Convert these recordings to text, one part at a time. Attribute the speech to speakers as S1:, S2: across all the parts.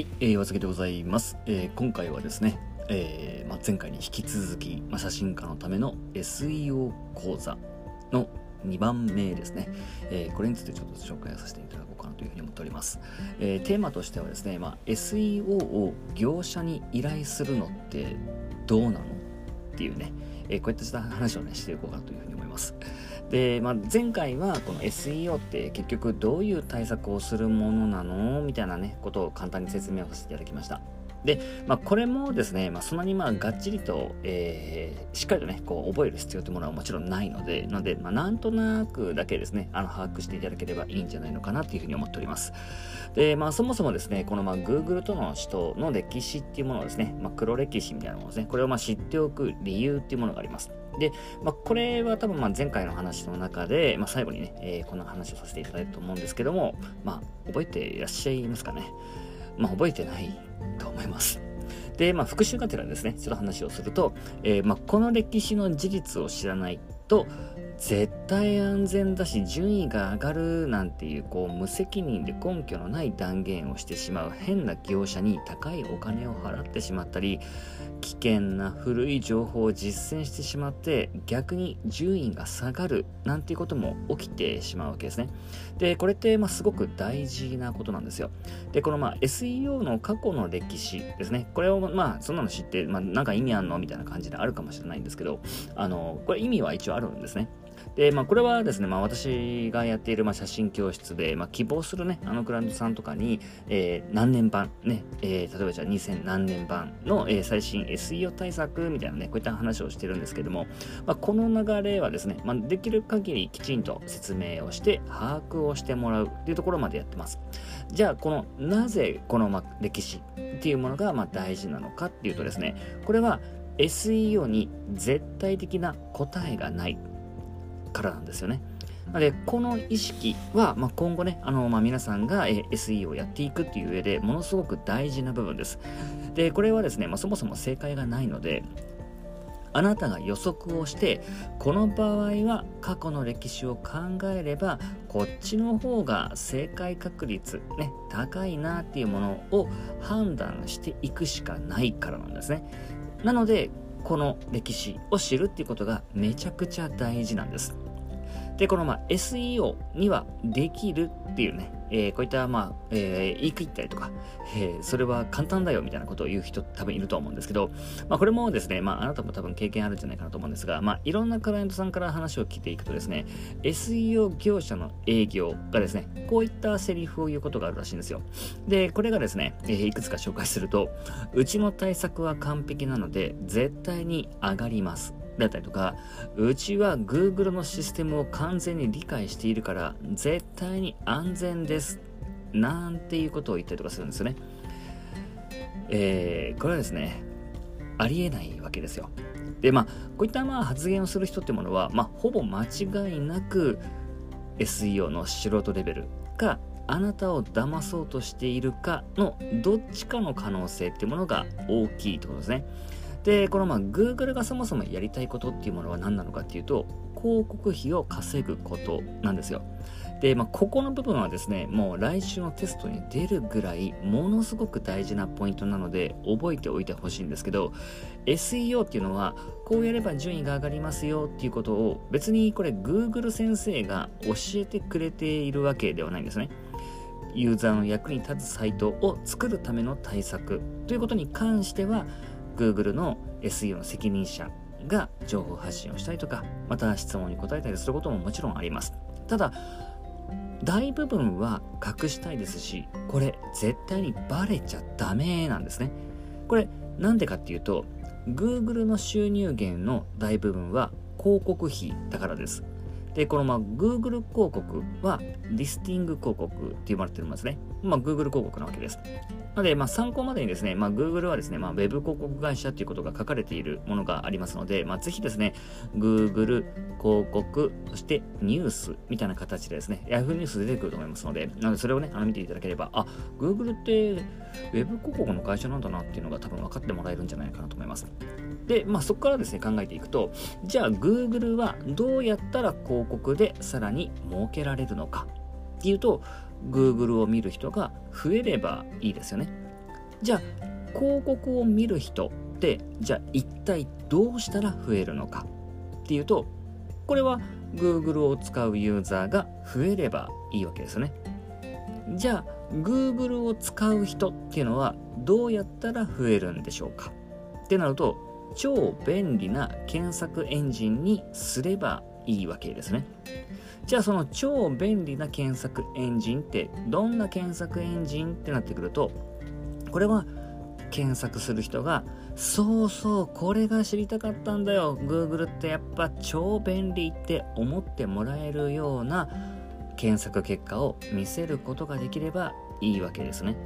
S1: い、えー、岩崎でございます。えー今回はですね、えーま、前回に引き続き、ま、写真家のための SEO 講座の2番目ですね、えーこれについてちょっと紹介させていただこうかなというふうに思っております。えーテーマとしてはですね、ま、SEO を業者に依頼するのってどうなのっていうね、えーこういった話をねしていこうかなというふうに思います。で、まあ、前回はこの SEO って結局どういう対策をするものなのみたいなねことを簡単に説明をさせていただきました。で、まあ、これもですね、まあ、そんなにまあがっちりと、えーしっかりとねこう覚える必要というものはもちろんないのでなので、まあ、なんとなくだけですねあの把握していただければいいんじゃないのかなというふうに思っております。でまあそもそもですねこのまあ Google との使徒の歴史っていうものをですね、まあ、黒歴史みたいなものですねこれをまあ知っておく理由っていうものがあります。で、まあ、これは多分まあ前回の話の中で、まあ、最後にね、えーこの話をさせていただいたと思うんですけども、まあ、覚えていらっしゃいますかね。まあ、覚えてないと思います。で、まあ、復習がてらですね、ちょっと話をすると、えーまあ、この歴史の事実を知らないと、絶対安全だし順位が上がるなんていうこう無責任で根拠のない断言をしてしまう変な業者に高いお金を払ってしまったり危険な古い情報を実践してしまって逆に順位が下がるなんていうことも起きてしまうわけですね。でこれってまあすごく大事なことなんですよ。でこのまあ SEO の過去の歴史ですね。これをまあそんなの知って、まあ、なんか意味あんの？みたいな感じであるかもしれないんですけどあのこれ意味は一応あるんですね。で、まあ、これはですね、まあ、私がやっている、まあ、写真教室で、まあ、希望するね、あのクラントさんとかに、えー何年版、ね、えー例えばじゃあ2000何年版の、えー最新 SEO 対策みたいなね、こういった話をしてるんですけども、まあ、この流れはですね、まあ、できる限りきちんと説明をして、把握をしてもらうっていうところまでやってます。じゃあ、この、なぜこの、まあ、歴史っていうものが、まあ、大事なのかっていうとですね、これは SEO に絶対的な答えがないからなんですよね。で、この意識は、まあ、今後ね、あの、まあ、皆さんが、え SE をやっていくっていう上でものすごく大事な部分です。で、これはですね、まあ、そもそも正解がないので、あなたが予測をして、この場合は過去の歴史を考えれば、こっちの方が正解確率、ね、高いなっていうものを判断していくしかないからなんですね。なので、この歴史を知るっていうことがめちゃくちゃ大事なんです。で、このまあ SEO にはできるっていうね、えーこういったまあ、えー言い切ったりとか、えーそれは簡単だよみたいなことを言う人多分いると思うんですけど、まあこれもですね、まああなたも多分経験あるんじゃないかなと思うんですが、まあいろんなクライアントさんから話を聞いていくとですね、SEO 業者の営業がですね、こういったセリフを言うことがあるらしいんですよ。で、これがですね、えーいくつか紹介すると、うちの対策は完璧なので、絶対に上がります。だったりとか、うちは Google のシステムを完全に理解しているから、絶対に安全です。なんていうことを言ったりとかするんですよね。えーこれはですね、ありえないわけですよ。で、まあ、こういったまあ発言をする人ってものは、まあ、ほぼ間違いなく SEO の素人レベルか、あなたを騙そうとしているかのどっちかの可能性ってものが大きいってことですね。で、このまあ Google がそもそもやりたいことっていうものは何なのかっていうと、広告費を稼ぐことなんですよ。で、まあ、ここの部分はですね、もう来週のテストに出るぐらい、ものすごく大事なポイントなので、覚えておいてほしいんですけど、SEO っていうのは、こうやれば順位が上がりますよっていうことを、別にこれ Google 先生が教えてくれているわけではないんですね。ユーザーの役に立つサイトを作るための対策ということに関しては Google の SEO の責任者が情報発信をしたりとかまた質問に答えたりすることももちろんあります。ただ大部分は隠したいですしこれ絶対にバレちゃダメなんですね。これなんでかっていうと Google の収入源の大部分は広告費だからです。で、このまあ Google 広告はリスティング広告って呼ばれてるんですね。まあ Google 広告なわけです。なので、まあ参考までにですね、まあ Google はですね、まあ Web 広告会社っていうことが書かれているものがありますので、まあぜひですね、Google 広告、そしてニュースみたいな形でですね、Yahoo ニュース出てくると思いますので、なのでそれをね、あの見ていただければ、あ、Google って Web 広告の会社なんだなっていうのが多分分かってもらえるんじゃないかなと思います。で、まあそこからですね、考えていくと、じゃあ Google はどうやったら広告でさらに儲けられるのかっていうと、Google を見る人が増えればいいですよね。じゃあ広告を見る人ってじゃあ一体どうしたら増えるのかっていうとこれは Google を使うユーザーが増えればいいわけですよねじゃあ Google を使う人っていうのはどうやったら増えるんでしょうかってなると超便利な検索エンジンにすればいいわけですねじゃあその超便利な検索エンジンってどんな検索エンジンってなってくるとこれは検索する人がそうそうこれが知りたかったんだよ。Google ってやっぱ超便利って思ってもらえるような検索結果を見せることができればいいわけですね。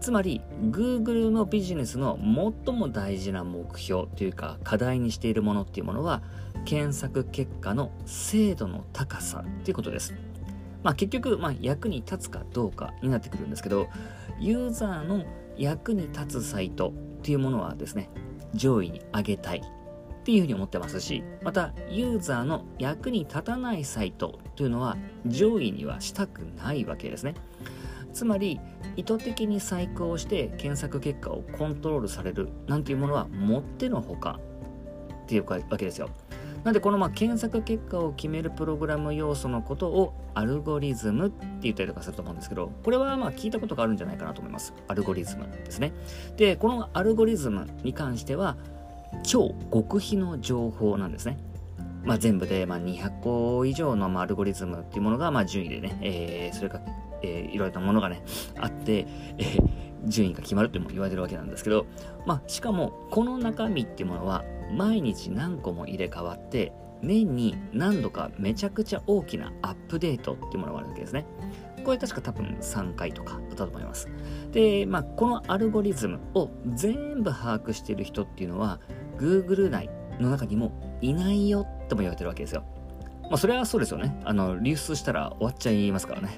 S1: つまり Google のビジネスの最も大事な目標というか課題にしているものっていうものは検索結果の精度の高さっていうことです。まあ、結局、まあ、役に立つかどうかになってくるんですけどユーザーの役に立つサイトっていうものはですね上位に上げたいっていうふうに思ってますしまたユーザーの役に立たないサイトというのは上位にはしたくないわけですねつまり意図的に細工をして検索結果をコントロールされるなんていうものはもってのほかっていうわけですよなんでこのまあ検索結果を決めるプログラム要素のことをアルゴリズムって言ったりとかすると思うんですけど、これはまあ聞いたことがあるんじゃないかなと思います。アルゴリズムですね。で、このアルゴリズムに関しては、超極秘の情報なんですね。まあ、全部でま200個以上のまアルゴリズムっていうものがま順位でね、えー、それが、えー、いろいろなものがね、あって、えー、順位が決まるっても言われてるわけなんですけど、まあ、しかもこの中身っていうものは毎日何個も入れ替わって年に何度かめちゃくちゃ大きなアップデートっていうものがあるわけですね。これ確か多分3回とかだったと思います。で、まあ、このアルゴリズムを全部把握している人っていうのは Google 内の中にもいないよっても言われてるわけですよ。まあ、それはそうですよね。あの、流出したら終わっちゃいますからね。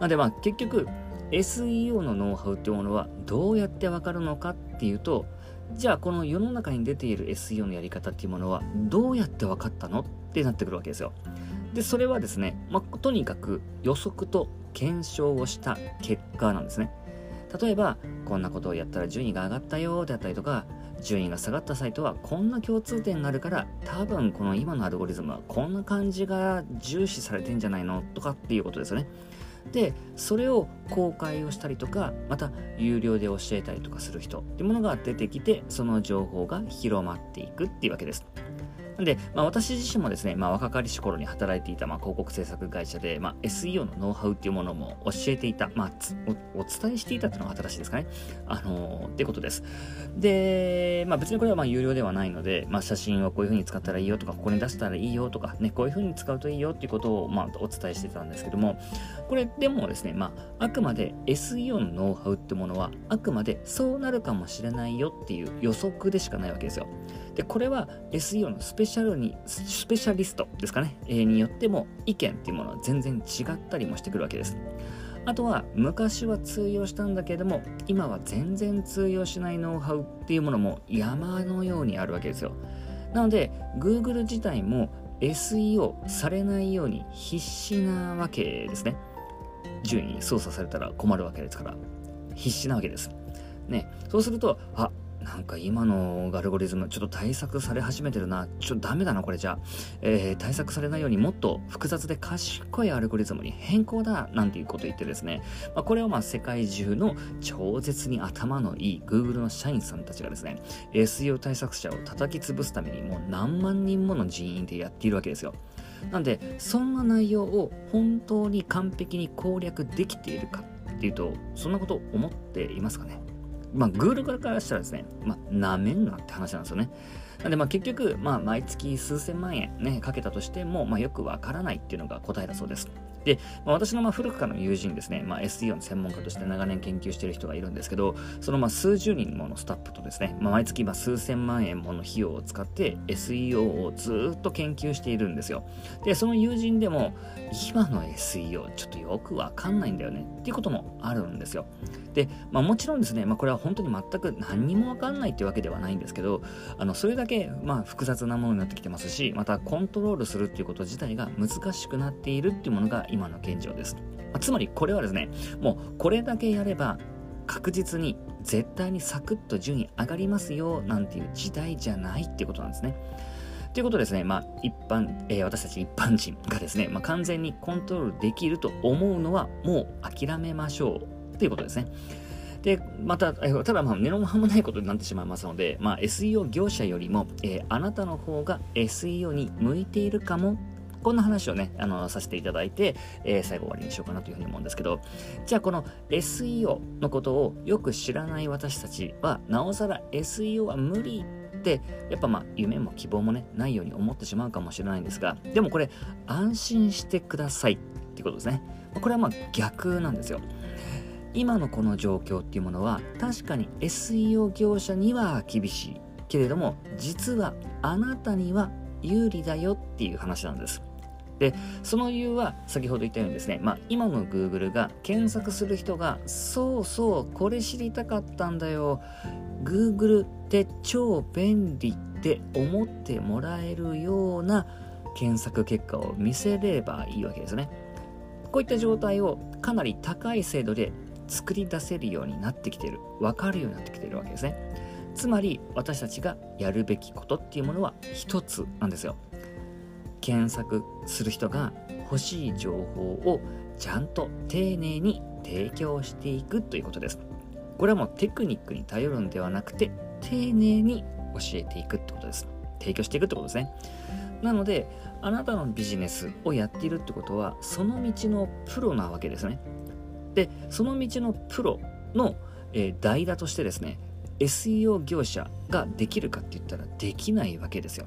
S1: なんでまあ結局 SEO のノウハウっていうものはどうやってわかるのかっていうとじゃあこの世の中に出ている SEO のやり方っていうものはどうやって分かったのってなってくるわけですよ。でそれはですね、まあ、とにかく予測と検証をした結果なんですね。例えばこんなことをやったら順位が上がったよであったりとか順位が下がったサイトはこんな共通点があるから多分この今のアルゴリズムはこんな感じが重視されてんじゃないのとかっていうことですよね。でそれを公開をしたりとかまた有料で教えたりとかする人っていうものが出てきてその情報が広まっていくっていうわけです。なんで、まあ、私自身もですね、まあ、若かりし頃に働いていた、まあ、広告制作会社で、まあ、SEO のノウハウっていうものも教えていた、まあ、お伝えしていたっていうのが正しいですかね。あのー、ってことです。で、まあ、別にこれはまあ有料ではないので、まあ、写真をこういう風に使ったらいいよとか、ここに出したらいいよとか、ね、こういう風に使うといいよっていうことを、まあ、お伝えしてたんですけども、これでもですね、まあ、あくまで SEO のノウハウってものは、あくまでそうなるかもしれないよっていう予測でしかないわけですよ。で、これは SEO のスペペシャルに、スペシャリストですかね、え、によっても意見っていうものは全然違ったりもしてくるわけです。あとは昔は通用したんだけれども今は全然通用しないノウハウっていうものも山のようにあるわけですよ。なので Google 自体も SEO されないように必死なわけですね。順位操作されたら困るわけですから必死なわけです。ね、そうするとあなんか今のアルゴリズム、ちょっと対策され始めてるな。ちょっとダメだな、これじゃあ。えー、対策されないようにもっと複雑で賢いアルゴリズムに変更だ、なんていうこと言ってですね。まあ、これをまあ世界中の超絶に頭のいい Google の社員さんたちがですね、SEO 対策者を叩き潰すためにもう何万人もの人員でやっているわけですよ。なんで、そんな内容を本当に完璧に攻略できているかっていうと、そんなこと思っていますかね？まあ、グールからしたらですね、まあ、なめんなって話なんですよね。なんで、まあ、結局、まあ、毎月数千万円ね、かけたとしても、まあ、よくわからないっていうのが答えだそうです。で、まあ、私のまあ古くからの友人ですね、まあ、SEO の専門家として長年研究している人がいるんですけど、そのまあ数十人ものスタッフとですね、まあ、毎月まあ数千万円もの費用を使って SEO をずっと研究しているんですよ。で、その友人でも、今の SEO ちょっとよくわかんないんだよねっていうこともあるんですよ。で、まあ、もちろんですね、まあ、これは本当に全く何にもわかんないっていうわけではないんですけど、あのそれだけまあ複雑なものになってきてますし、またコントロールするっていうこと自体が難しくなっているっていうものが今の現状です。ま、つまりこれはですね、もうこれだけやれば確実に絶対にサクッと順位上がりますよなんていう時代じゃないっていうことなんですね。ということですね、まあ、一般、えー、私たち一般人がですね、まあ、完全にコントロールできると思うのはもう諦めましょうということですね。で、また、ただまあ、根の葉もないことになってしまいますので、まあ、SEO 業者よりも、えー、あなたの方が SEO に向いているかもこんな話をね、あの、させていただいて、えー、最後終わりにしようかなというふうに思うんですけど、じゃあこの SEO のことをよく知らない私たちは、なおさら SEO は無理って、やっぱまあ、夢も希望もね、ないように思ってしまうかもしれないんですが、でもこれ、安心してくださいっていうことですね。これはまあ逆なんですよ。今のこの状況っていうものは確かに SEO 業者には厳しいけれども実はあなたには有利だよっていう話なんです。で、その理由は先ほど言ったようにですね、まあ、今の Google が検索する人が、そうそう、これ知りたかったんだよ。Google って超便利って思ってもらえるような検索結果を見せればいいわけですね。こういった状態をかなり高い精度で作り出せるようになってきてる。わかるようになってきてるわけですね。つまり私たちがやるべきことっていうものは一つなんですよ。検索する人が欲しい情報をちゃんと丁寧に提供していくということです。これはもうテクニックに頼るんではなくて丁寧に教えていくってことです。提供していくってことですね。なので、あなたのビジネスをやっているってことは、その道のプロなわけですね。で、その道のプロの、えー、代打としてですね、SEO 業者ができるかって言ったらできないわけですよ。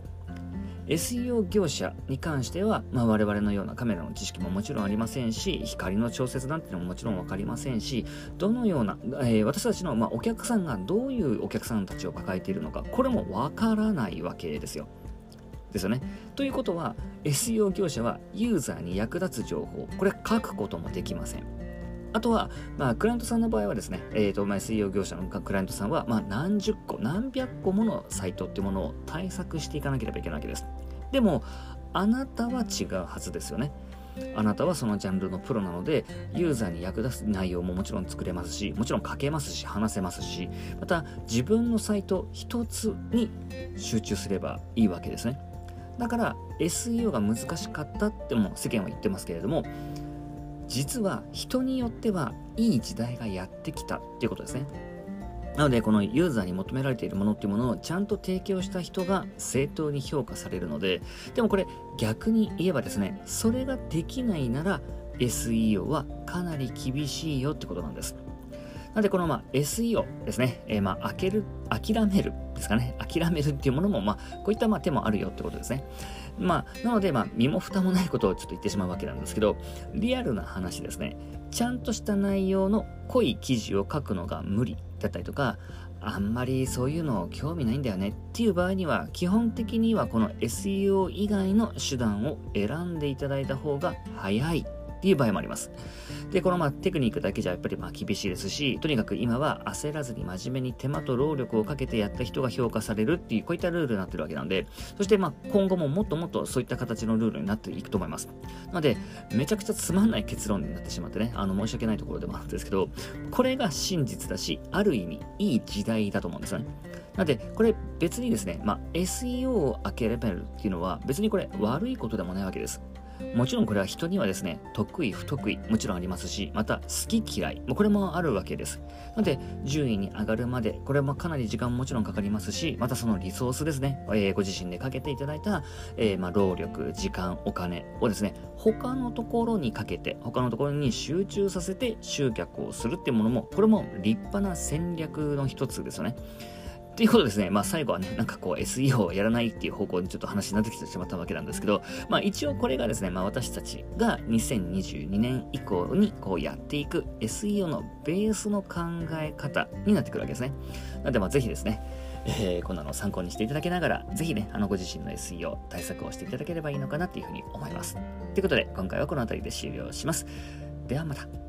S1: SEO 業者に関しては、まあ、我々のようなカメラの知識ももちろんありませんし、光の調節なんていうのももちろん分かりませんし、どのような、えー、私たちの、まあ、お客さんがどういうお客さんたちを抱えているのか、これも分からないわけですよ。ですよね。ということは、SEO 業者はユーザーに役立つ情報、これ書くこともできません。あとは、まあ、クライアントさんの場合はですね、えっ、ー、と、まあ、水曜業者のクライアントさんは、まあ、何十個、何百個ものサイトっていうものを対策していかなければいけないわけです。でも、あなたは違うはずですよね。あなたはそのジャンルのプロなので、ユーザーに役立つ内容ももちろん作れますし、もちろん書けますし、話せますし、また自分のサイト一つに集中すればいいわけですね。だから SEO が難しかったっても世間は言ってますけれども、実は人によってはいい時代がやってきたっていうことですね。なので、このユーザーに求められているものっていうものをちゃんと提供した人が正当に評価されるので、でもこれ逆に言えばですね、それができないなら SEO はかなり厳しいよってことなんです。なので、このまあ SEO ですね、えー、まあ、開ける、諦めるですかね、諦めるっていうものも、まあ、こういったま手もあるよってことですね。まあ、なので、まあ、身も蓋もないことをちょっと言ってしまうわけなんですけど、リアルな話ですね、ちゃんとした内容の濃い記事を書くのが無理だったりとか、あんまりそういうの興味ないんだよねっていう場合には、基本的にはこの SEO 以外の手段を選んでいただいた方が早いっていう場合もあります。で、このまあテクニックだけじゃやっぱりまあ厳しいですし、とにかく今は焦らずに真面目に手間と労力をかけてやった人が評価されるっていう、こういったルールになってるわけなんで、そしてまあ今後ももっともっとそういった形のルールになっていくと思います。なので、めちゃくちゃつまんない結論になってしまってね、あの申し訳ないところでもあるんですけど、これが真実だし、ある意味いい時代だと思うんですよね。なので、これ別にですね、まあ、SEO を開けれるっていうのは別にこれ悪いことでもないわけです。もちろんこれは人にはですね、得意、不得意、もちろんありますし、また好き嫌い、もこれもあるわけです。なので、順位に上がるまで、これもかなり時間ももちろんかかりますし、またそのリソースですね、えー、ご自身でかけていただいた、えー、まあ、労力、時間、お金をですね、他のところにかけて、他のところに集中させて集客をするっていうものも、これも立派な戦略の一つですよね。ということですね、まあ最後はね、なんかこう SEO をやらないっていう方向にちょっと話になってきてしまったわけなんですけど、まあ一応これがですね、まあ私たちが2022年以降にこうやっていく SEO のベースの考え方になってくるわけですね。なのでまあぜひですね、えー、こんなの参考にしていただきながら、ぜひね、あのご自身の SEO 対策をしていただければいいのかなっていうふうに思います。ということで、今回はこの辺りで終了します。ではまた。